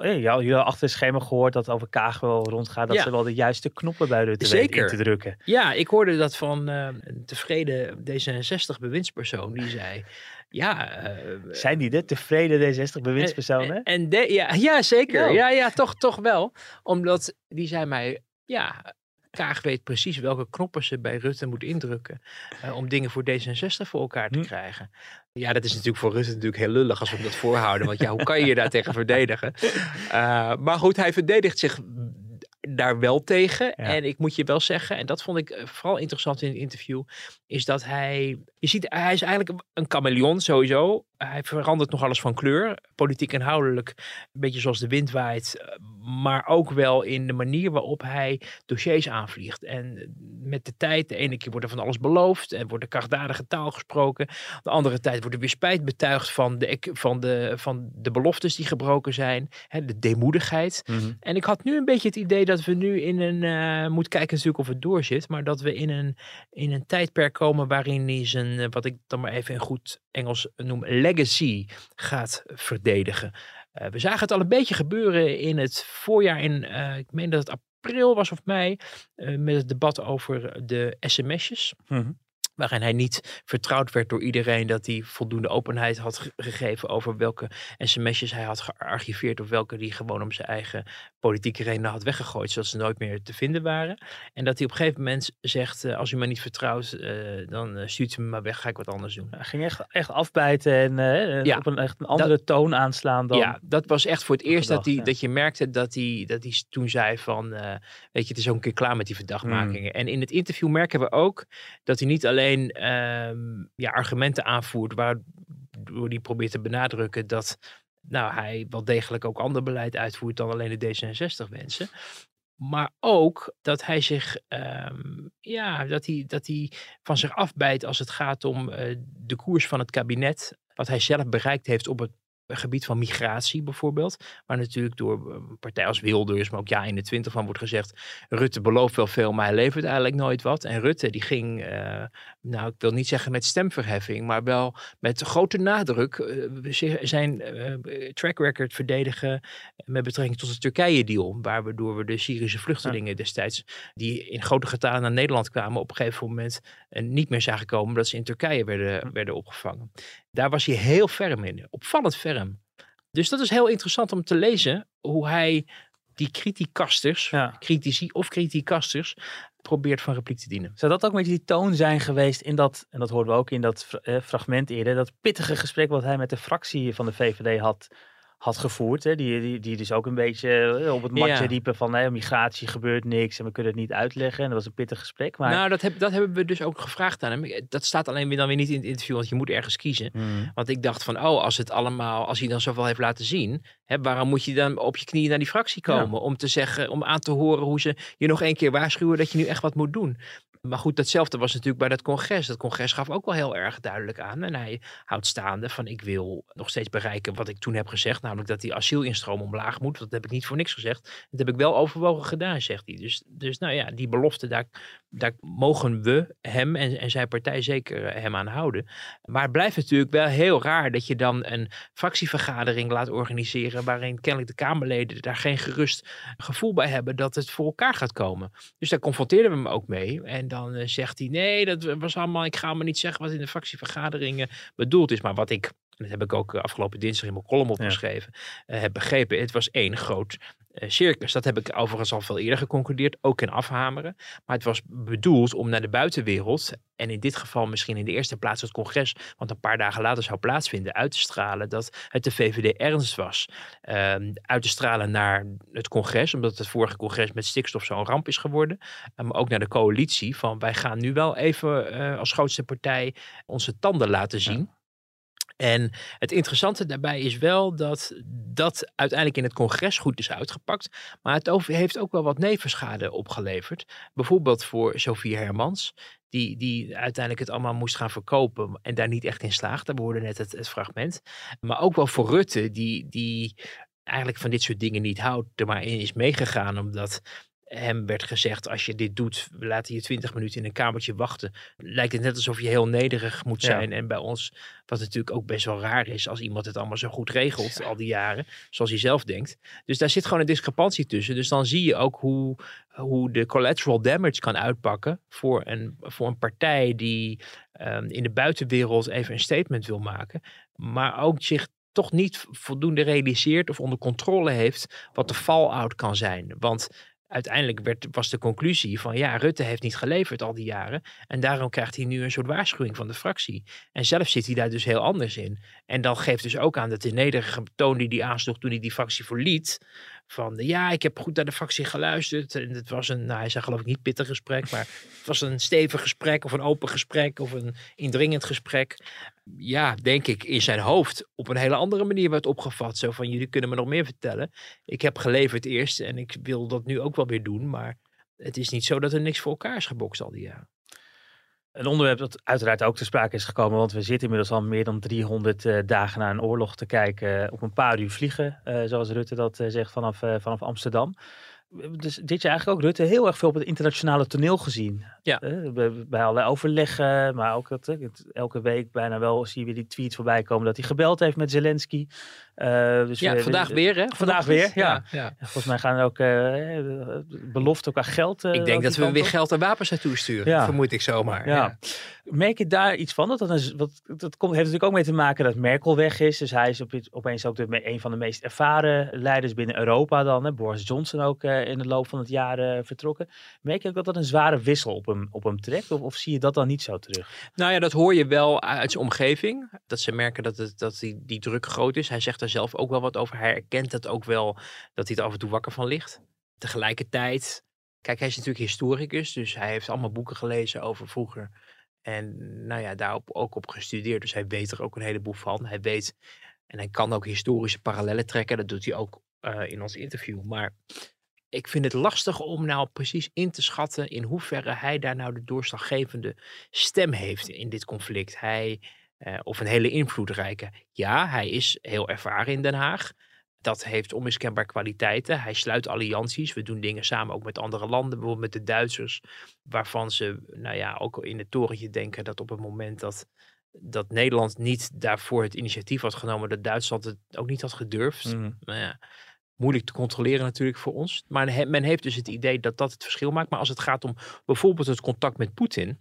ja, jullie hadden achter het schema gehoord dat over Kaag wel rondgaat. Dat ja. ze wel de juiste knoppen bij de Zeker. te drukken. Ja, ik hoorde dat van uh, een tevreden D66 bewindspersoon. Die zei, ja... Uh, Zijn die de tevreden D60 bewindspersonen? En, en de, ja, ja, zeker. Ja, ja, toch, toch wel. Omdat die zei mij, ja, Kaag weet precies welke knoppen ze bij Rutte moet indrukken uh, om dingen voor D66 voor elkaar te hm. krijgen. Ja, dat is natuurlijk voor Rutte natuurlijk heel lullig als we dat voorhouden. Want ja, hoe kan je je daar tegen verdedigen? Uh, maar goed, hij verdedigt zich daar wel tegen. En ik moet je wel zeggen, en dat vond ik eh, vooral interessant in het interview, is dat hij, je ziet, hij is eigenlijk een chameleon sowieso. Hij verandert nog alles van kleur, politiek inhoudelijk, een beetje zoals de wind waait, eh, maar ook wel in de manier waarop hij dossiers aanvliegt. En met de tijd, de ene keer wordt er van alles beloofd en wordt er krachtdadige taal gesproken. De andere tijd wordt er weer spijt betuigd van de, van de, van de beloftes die gebroken zijn, hè, de deemoedigheid. Mm En ik had nu een beetje het idee dat we nu in een, uh, moet kijken natuurlijk of het doorzit, maar dat we in een, in een tijdperk waarin hij zijn, eh, wat ik dan maar even in goed Engels noem, legacy gaat verdedigen. Uh, we zagen het al een beetje gebeuren in het voorjaar, in, uh, ik meen dat het april was of mei, uh, met het debat over de sms'jes. Mm -hmm waarin hij niet vertrouwd werd door iedereen dat hij voldoende openheid had gegeven over welke sms'jes hij had gearchiveerd of welke die gewoon om zijn eigen politieke redenen had weggegooid, zodat ze nooit meer te vinden waren. En dat hij op een gegeven moment zegt, uh, als u me niet vertrouwt, uh, dan uh, stuurt u me maar weg, ga ik wat anders doen. Hij ging echt, echt afbijten en ja, op een, echt een andere dat, toon aanslaan dan... Ja, dat was echt voor het eerst dat, hij, ja. dat je merkte dat hij, dat hij toen zei van, weet je, het is ook een keer klaar met die verdachtmakingen. Mm. En in het interview merken we ook dat hij niet alleen um, ja, argumenten aanvoert waardoor hij probeert te benadrukken dat nou, hij wel degelijk ook ander beleid uitvoert dan alleen de D66 wensen. Maar ook dat hij zich, um, ja, dat hij, dat hij van zich afbijt als het gaat om uh, de koers van het kabinet. Wat hij zelf bereikt heeft op het gebied van migratie bijvoorbeeld. Waar natuurlijk door een partij als Wilders, maar ook Ja 21 van wordt gezegd. Rutte belooft wel veel, maar hij levert eigenlijk nooit wat. En Rutte die ging, uh, nou ik wil niet zeggen met stemverheffing, maar wel met grote nadruk uh, zijn uh, track record verdedigen met betrekking tot de Turkije-deal. Waardoor we de Syrische vluchtelingen destijds, die in grote getalen naar Nederland kwamen, op een gegeven moment niet meer zagen komen, omdat ze in Turkije werden, werden opgevangen. Daar was hij heel ferm in, opvallend ferm. Dus dat is heel interessant om te lezen hoe hij die criticasters, ja. critici of criticasters, probeert van repliek te dienen. Zou dat ook met die toon zijn geweest in dat, en dat hoorden we ook in dat eh, fragment eerder, dat pittige gesprek wat hij met de fractie van de VVD had had gevoerd. Hè? Die, die, die dus ook een beetje eh, op het matje riepen van migratie gebeurt niks en we kunnen het niet uitleggen. En dat was een pittig gesprek. Maar... Nou, dat, heb, dat hebben we dus ook gevraagd aan hem. Dat staat alleen weer dan weer niet in het interview, want je moet ergens kiezen. Hmm. Want ik dacht van, oh, als het allemaal, als hij dan zoveel heeft laten zien, hè, waarom moet je dan op je knieën naar die fractie komen? Om te zeggen, om aan te horen hoe ze je nog één keer waarschuwen dat je nu echt wat moet doen. Maar goed, datzelfde was natuurlijk bij dat congres. Dat congres gaf ook wel heel erg duidelijk aan. En hij houdt staande van ik wil nog steeds bereiken wat ik toen heb gezegd. Namelijk dat die asielinstroom omlaag moet. Dat heb ik niet voor niks gezegd. Dat heb ik wel overwogen gedaan, zegt hij. Dus, dus nou ja, die belofte, daar, daar mogen we hem en, en zijn partij zeker eh, hem aan houden. Maar het blijft natuurlijk wel heel raar dat je dan een fractievergadering laat organiseren. Waarin kennelijk de Kamerleden daar geen gerust gevoel bij hebben dat het voor elkaar gaat komen. Dus daar confronteerden we hem ook mee. En dan uh, zegt hij: nee, dat was allemaal. Ik ga maar niet zeggen wat in de fractievergaderingen bedoeld is. Maar wat ik dat heb ik ook eh, afgelopen dinsdag in mijn column opgeschreven, ja. heb begrepen. Het was één groot uh, circus. Dat heb ik overigens al veel eerder geconcludeerd, ook in afhameren. Maar het was bedoeld om naar de buitenwereld, en in dit geval misschien in de eerste plaats het congres, want een paar dagen later zou plaatsvinden, uit te stralen dat het de VVD ernst was. Uh, uit te stralen naar het congres, omdat het vorige congres met stikstof zo'n ramp is geworden. Uh, maar ook naar de coalitie, van wij gaan nu wel even uh, als grootste partij onze tanden laten zien. Ja. En het interessante daarbij is wel dat dat uiteindelijk in het congres goed is uitgepakt. Maar het heeft ook wel wat nevenschade opgeleverd. Bijvoorbeeld voor Sophie Hermans, die, die uiteindelijk het allemaal moest gaan verkopen en daar niet echt in slaagde. We hoorden net het, het fragment. Maar ook wel voor Rutte, die, die eigenlijk van dit soort dingen niet houdt, er maar in is meegegaan, omdat hem werd gezegd: als je dit doet, we laten je twintig minuten in een kamertje wachten. Lijkt het net alsof je heel nederig moet zijn. En bij ons, wat natuurlijk ook best wel raar is, als iemand het allemaal zo goed regelt al die jaren, zoals hij zelf denkt. Dus daar zit gewoon een discrepantie tussen. Dus dan zie je ook hoe, hoe de collateral damage kan uitpakken voor een, voor een partij die um, in de buitenwereld even een statement wil maken, maar ook zich toch niet voldoende realiseert of onder controle heeft wat de fallout kan zijn. Want uiteindelijk werd, was de conclusie van ja, Rutte heeft niet geleverd al die jaren. En daarom krijgt hij nu een soort waarschuwing van de fractie. En zelf zit hij daar dus heel anders in. En dan geeft dus ook aan dat de nederige toon die hij aansloeg toen hij die fractie verliet. Van ja, ik heb goed naar de fractie geluisterd. En het was een, nou, hij zei geloof ik niet pittig gesprek, maar het was een stevig gesprek of een open gesprek of een indringend gesprek. Ja, denk ik in zijn hoofd op een hele andere manier werd opgevat. Zo van jullie kunnen me nog meer vertellen. Ik heb geleverd eerst en ik wil dat nu ook wel weer doen. Maar het is niet zo dat er niks voor elkaar is gebokst al die jaren. Een onderwerp dat uiteraard ook te sprake is gekomen, want we zitten inmiddels al meer dan 300 uh, dagen naar een oorlog te kijken. op een paar uur vliegen, uh, zoals Rutte dat zegt, vanaf, vanaf Amsterdam. Dus dit jaar eigenlijk ook Rutte heel erg veel op het internationale toneel gezien. Ja. bij, bij allerlei overleggen, maar ook dat, elke week bijna wel zie je weer die tweets voorbij komen dat hij gebeld heeft met Zelensky. Uh, dus ja, we, vandaag weer hè? Vandaag weer, ja. ja. Volgens mij gaan er ook uh, beloften qua geld. Uh, ik denk dat we weer geld en wapens naartoe sturen, ja. vermoed ik zomaar. Ja. ja. Merk je daar iets van? Dat, dat, is, wat, dat komt, heeft natuurlijk ook mee te maken dat Merkel weg is. Dus hij is op, opeens ook de, een van de meest ervaren leiders binnen Europa dan. Hè. Boris Johnson ook in de loop van het jaar vertrokken. Merk je ook dat dat een zware wissel op op hem trekt? Of, zie je dat dan niet zo terug? Nou ja, dat hoor je wel uit zijn omgeving. Dat ze merken dat, het, dat die, die druk groot is. Hij zegt daar zelf ook wel wat over. Hij erkent het ook wel dat hij er af en toe wakker van ligt. Tegelijkertijd, kijk, hij is natuurlijk historicus, dus hij heeft allemaal boeken gelezen over vroeger. En nou ja, daarop ook op gestudeerd. Dus hij weet er ook een heleboel van. Hij weet en hij kan ook historische parallellen trekken. Dat doet hij ook uh, in ons interview. Maar ik vind het lastig om nou precies in te schatten in hoeverre hij daar nou de doorslaggevende stem heeft in dit conflict. Hij of een hele invloedrijke. Ja, hij is heel ervaren in Den Haag. Dat heeft onmiskenbaar kwaliteiten. Hij sluit allianties. We doen dingen samen ook met andere landen, bijvoorbeeld met de Duitsers, waarvan ze, nou ja, ook in het torentje denken dat op het moment dat, dat Nederland niet daarvoor het initiatief had genomen, dat Duitsland het ook niet had gedurfd. Mm. Nou ja, moeilijk te controleren natuurlijk voor ons. Maar men heeft dus het idee dat dat het verschil maakt. Maar als het gaat om bijvoorbeeld het contact met Poetin.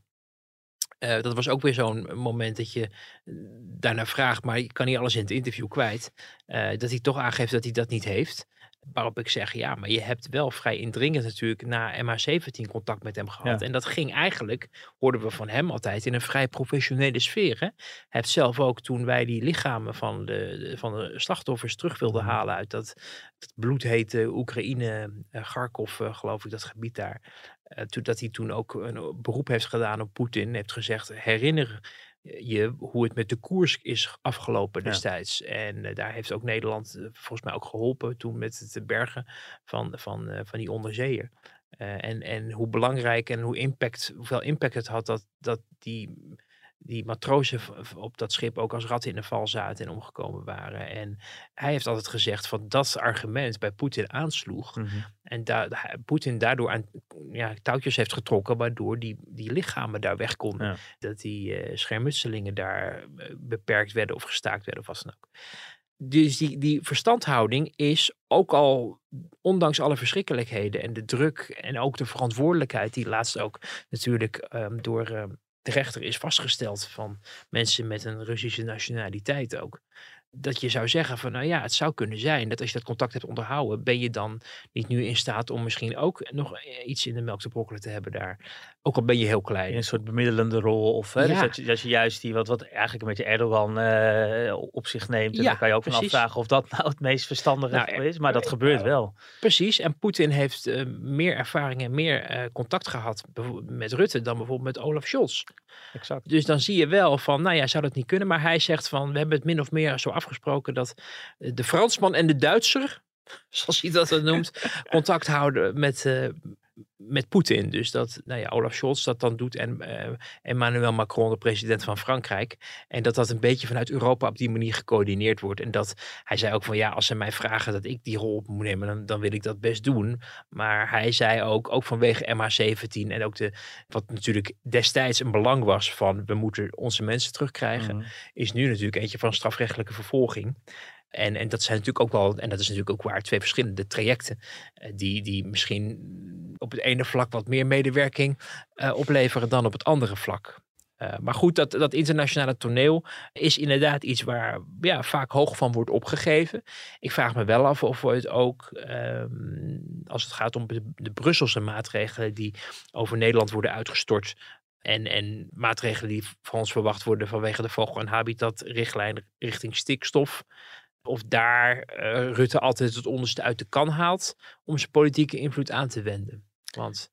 Uh, dat was ook weer zo'n moment dat je eh, daarna vraagt, maar je kan niet alles in het interview kwijt. Uh, dat hij toch aangeeft dat hij dat niet heeft. Waarop ik zeg, ja, maar je hebt wel vrij indringend natuurlijk na MH17 contact met hem gehad. Ja. En dat ging eigenlijk, hoorden we van hem altijd, in een vrij professionele sfeer. Hè? Hij heeft zelf ook, toen wij die lichamen van de, van de slachtoffers terug wilden halen uit dat, dat bloedhete Oekraïne, eh, geloof ik, dat gebied daar. eh, toen, dat hij toen ook een beroep heeft gedaan op Poetin. Heeft gezegd, herinner je hoe het met de koers is afgelopen Ja. destijds. En eh, daar heeft ook Nederland eh, volgens mij ook geholpen toen met het bergen van, van, eh, van die onderzeeër. Eh, en, en hoe belangrijk en hoe impact, hoeveel impact het had dat, dat die, die matrozen op dat schip ook als ratten in de val zaten en omgekomen waren. En hij heeft altijd gezegd van dat argument bij Poetin aansloeg. Mhm. En da Poetin daardoor aan ja, touwtjes heeft getrokken, waardoor die, die lichamen daar weg konden. Ja. Dat die eh, schermutselingen daar eh, beperkt werden of gestaakt werden of wat dan ook. Dus die, die verstandhouding is ook al, ondanks alle verschrikkelijkheden en de druk en ook de verantwoordelijkheid, die laatst ook natuurlijk ehm, door ehm, de rechter is vastgesteld van mensen met een Russische nationaliteit ook. Dat je zou zeggen van, nou ja, het zou kunnen zijn dat als je dat contact hebt onderhouden, ben je dan niet nu in staat om misschien ook nog eh, iets in de melk te brokkelen te hebben daar. Ook al ben je heel klein. In een soort bemiddelende rol. Of hè, dus dat, je, dat je juist die wat, wat eigenlijk een beetje Erdogan eh, op zich neemt. En Ja, dan kan je ook van afvragen of dat nou het meest verstandige Nou, is. Maar dat gebeurt wel. Precies, en Poetin heeft eh, meer ervaring en meer eh, contact gehad met Rutte dan bijvoorbeeld met Olaf Scholz. Exact. Dus dan zie je wel van, nou ja, zou dat niet kunnen? Maar hij zegt van, we hebben het min of meer zo afgesproken dat eh, de Fransman en de Duitser, zoals hij dat noemt, contact houden met, eh, met Poetin. Dus dat, nou ja, Olaf Scholz dat dan doet en eh, Emmanuel Macron, de president van Frankrijk. En dat dat een beetje vanuit Europa op die manier gecoördineerd wordt. En dat hij zei ook van, ja, als ze mij vragen dat ik die rol op moet nemen, dan, dan wil ik dat best doen. Maar hij zei ook, ook vanwege MH17 en ook de, wat natuurlijk destijds een belang was van, we moeten onze mensen terugkrijgen, Mhm. is nu natuurlijk eentje van strafrechtelijke vervolging. En, en dat zijn natuurlijk ook wel, en dat is natuurlijk ook waar, twee verschillende trajecten. eh, die, die misschien op het ene vlak wat meer medewerking eh, opleveren dan op het andere vlak. Eh, maar goed, dat, dat internationale toneel is inderdaad iets waar ja, vaak hoog van wordt opgegeven. Ik vraag me wel af of we het ook, ehm, als het gaat om de, de Brusselse maatregelen die over Nederland worden uitgestort. En, en maatregelen die van ons verwacht worden vanwege de vogel- en habitatrichtlijn richting stikstof. Of daar eh, Rutte altijd het onderste uit de kan haalt om zijn politieke invloed aan te wenden. Want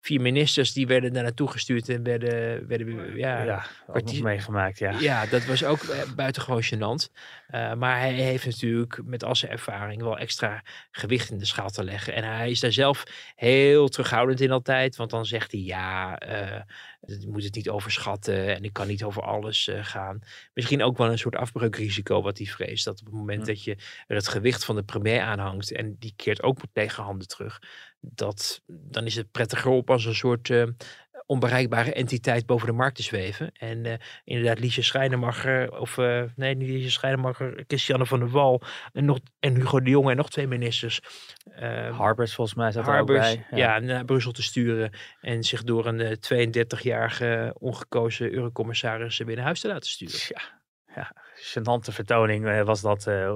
vier ministers die werden daar naartoe gestuurd en werden, werden ja, Ja, meegemaakt, ja. ja, dat was ook eh, buitengewoon gênant. Eh, maar hij heeft natuurlijk met al zijn ervaring wel extra gewicht in de schaal te leggen. En hij is daar zelf heel terughoudend in altijd. Want dan zegt hij ja, eh, je moet het niet overschatten en ik kan niet over alles gaan. Misschien ook wel een soort afbreukrisico wat hij vreest. Dat op het moment dat je er het gewicht van de premier aanhangt en die keert ook met tegenhanden terug. Dat, dan is het prettiger op als een soort eh, onbereikbare entiteit boven de markt te zweven. En eh, inderdaad, Liesje Schrijnemacher, of eh, nee, niet Liesje Schrijnemacher, Christiane van der Wal en, nog, en Hugo de Jonge en nog twee ministers. eh, Harbers volgens mij zat er ook Harbers, bij. ja. naar Brussel te sturen en zich door een eh, 32-jarige ongekozen eurocommissaris binnen huis te laten sturen. Ja, ja gênante vertoning was dat, Ja.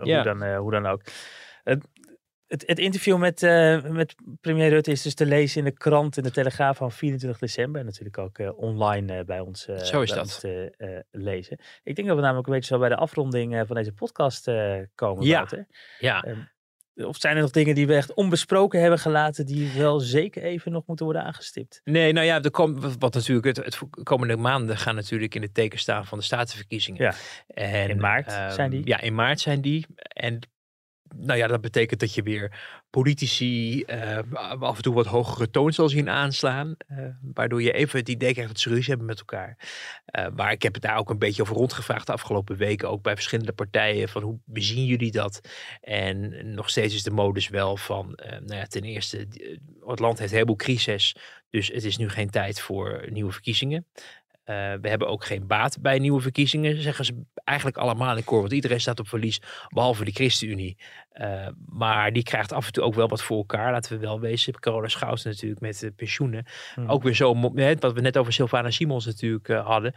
hoe, dan, hoe dan ook. Het, het, interview met, eh, met premier Rutte is dus te lezen in de krant in de Telegraaf van 24 december. En natuurlijk ook eh, online eh, bij ons, Zo is bij dat. ons te lezen. Ik denk dat we namelijk een beetje zo bij de afronding van deze podcast komen, Ja. Wouter. Ja. Ehm, of zijn er nog dingen die we echt onbesproken hebben gelaten die wel zeker even nog moeten worden aangestipt? Nee, nou ja, komt, wat- natuurlijk het, het komende maanden gaan natuurlijk in het teken staan van de statenverkiezingen. Ja. En, In maart ehm, zijn die? Ja, in maart zijn die. En nou ja, dat betekent dat je weer politici uh, af en toe wat hogere toon zal zien aanslaan. Uh, waardoor je even het idee krijgt dat ze ruzie hebben met elkaar. Uh, maar ik heb het daar ook een beetje over rondgevraagd de afgelopen weken. Ook bij verschillende partijen. Van hoe bezien jullie dat? En nog steeds is de modus wel van, nou ja, ten eerste, het land heeft een heleboel crisis. Dus het is nu geen tijd voor nieuwe verkiezingen. Uh, we hebben ook geen baat bij nieuwe verkiezingen, zeggen ze eigenlijk allemaal in koor. Want iedereen staat op verlies, behalve de ChristenUnie. Uh, maar die krijgt af en toe ook wel wat voor elkaar. Laten we wel wezen. Carola Schouten natuurlijk met de pensioenen. Hmm. Ook weer zo, wat we net over Sylvana Simons natuurlijk uh, hadden.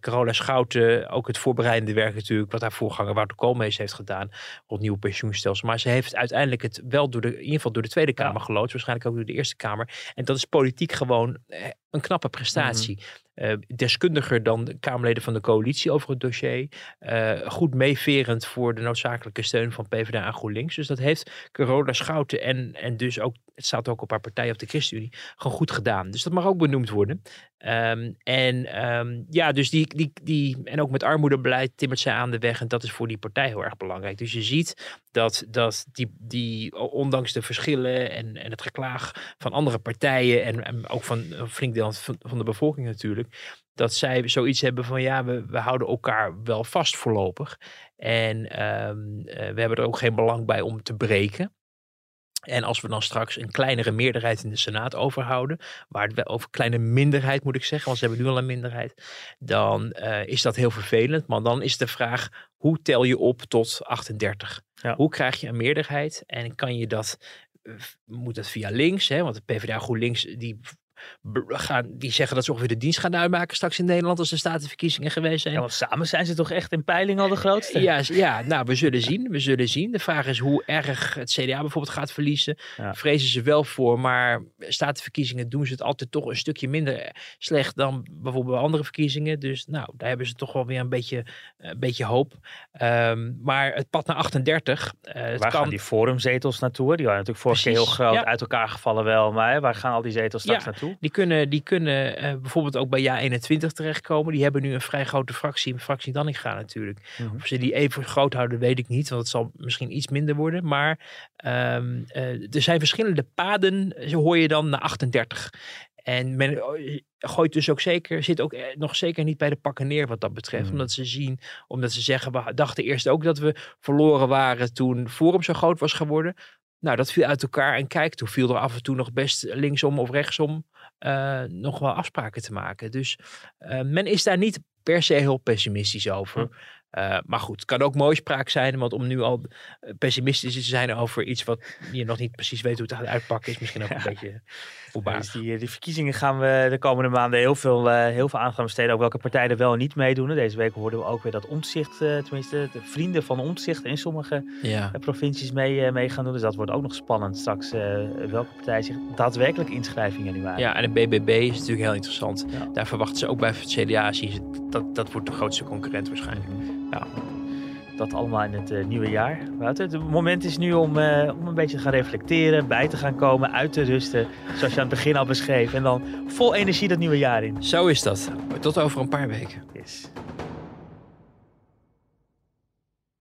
Carola Schouten, ook het voorbereidende werk natuurlijk. Wat haar voorganger Wouter Koolmees heeft gedaan. Rond nieuwe pensioenstelsel. Maar ze heeft uiteindelijk het wel door de, in ieder geval door de Tweede Kamer ja. geloodst. Waarschijnlijk ook door de Eerste Kamer. En dat is politiek gewoon een knappe prestatie. Mm uh, deskundiger dan de Kamerleden van de coalitie over het dossier. Uh, goed meeverend voor de noodzakelijke steun van PvdA en GroenLinks. Dus dat heeft Carola Schouten en, en dus ook, het staat ook op haar partij op de ChristenUnie, gewoon goed gedaan. Dus dat mag ook benoemd worden. Um, en um, ja, dus die, die, die, en ook met armoedebeleid timmert zij aan de weg. En dat is voor die partij heel erg belangrijk. Dus je ziet dat, dat die, die, ondanks de verschillen en, en het geklaag van andere partijen. En, ook van een flink deel van, van de bevolking natuurlijk dat zij zoiets hebben van ja, we, we houden elkaar wel vast voorlopig. En um, uh, we hebben er ook geen belang bij om te breken. En als we dan straks een kleinere meerderheid in de Senaat overhouden, waar het over kleine minderheid moet ik zeggen, want ze hebben nu al een minderheid, dan uh, is dat heel vervelend. Maar dan is de vraag, hoe tel je op tot 38? Ja. Hoe krijg je een meerderheid en kan je dat, uh, moet dat via links, hè? want de PvdA GroenLinks die gaan, die zeggen dat ze ongeveer de dienst gaan uitmaken straks in Nederland als de statenverkiezingen geweest zijn. Ja, want samen zijn ze toch echt in peiling al de grootste? Ja, ja nou, we zullen zien. We zullen zien. De vraag is hoe erg het CDA bijvoorbeeld gaat verliezen. Ja. Vrezen ze wel voor, maar statenverkiezingen doen ze het altijd toch een stukje minder slecht dan bijvoorbeeld bij andere verkiezingen. Dus nou, daar hebben ze toch wel weer een beetje, een beetje hoop. Um, maar het pad naar 38. Uh, waar kan... gaan die forumzetels naartoe? Die waren natuurlijk vorige keer heel groot ja. uit elkaar gevallen wel. Maar waar gaan al die zetels straks naartoe? Die kunnen, die kunnen uh, bijvoorbeeld ook bij JA21 terechtkomen. Die hebben nu een vrij grote fractie, een fractie Danninga natuurlijk. Mm -hmm. Of ze die even groot houden, weet ik niet. Want het zal misschien iets minder worden. Maar um, uh, er zijn verschillende paden, zo hoor je dan, naar 38. En men gooit dus ook zeker, zit ook nog zeker niet bij de pakken neer wat dat betreft. Mm. Omdat ze zien, omdat ze zeggen, we dachten eerst ook dat we verloren waren toen Forum zo groot was geworden. Nou, dat viel uit elkaar. En kijk, toen viel er af en toe nog best linksom of rechtsom nog wel afspraken te maken. Dus uh, men is daar niet per se heel pessimistisch over. Uh, maar goed, het kan ook mooi spraak zijn, want om nu al pessimistisch te zijn over iets wat je nog niet precies weet hoe het gaat uitpakken, is misschien ook een ja. beetje voorbarig. Dus die, die, verkiezingen gaan we de komende maanden heel veel, uh, heel veel aandacht aan besteden. Ook welke partijen er wel en niet meedoen. Deze week hoorden we ook weer dat omzicht, uh, tenminste de vrienden van omzicht in sommige ja. provincies mee, mee gaan doen. Dus dat wordt ook nog spannend straks welke partij zich daadwerkelijk inschrijven in januari. Ja, en de BBB is natuurlijk heel interessant. Ja. Daar verwachten ze ook bij het CDA, dat, dat wordt de grootste concurrent waarschijnlijk. Ja, dat allemaal in het uh, nieuwe jaar. Wouter, het moment is nu om, uh, om een beetje te gaan reflecteren, bij te gaan komen, uit te rusten. Zoals je aan het begin al beschreef. En dan vol energie dat nieuwe jaar in. Zo is dat. Tot over een paar weken. Yes.